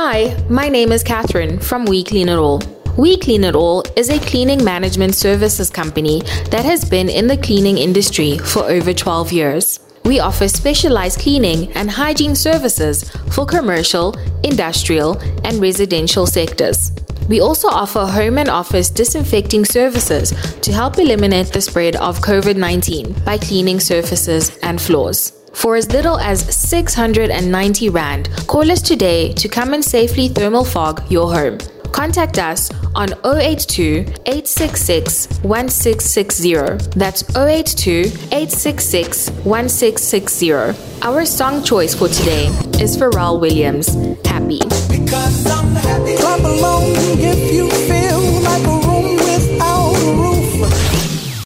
Hi, my name is Catherine from We Clean It All. We Clean It All is a cleaning management services company that has been in the cleaning industry for over 12 years. We offer specialized cleaning and hygiene services for commercial, industrial, and residential sectors. We also offer home and office disinfecting services to help eliminate the spread of COVID 19 by cleaning surfaces and floors. For as little as 690 Rand, call us today to come and safely thermal fog your home. Contact us on 082 866 1660. That's 082 866 1660. Our song choice for today is Pharrell Williams, Happy.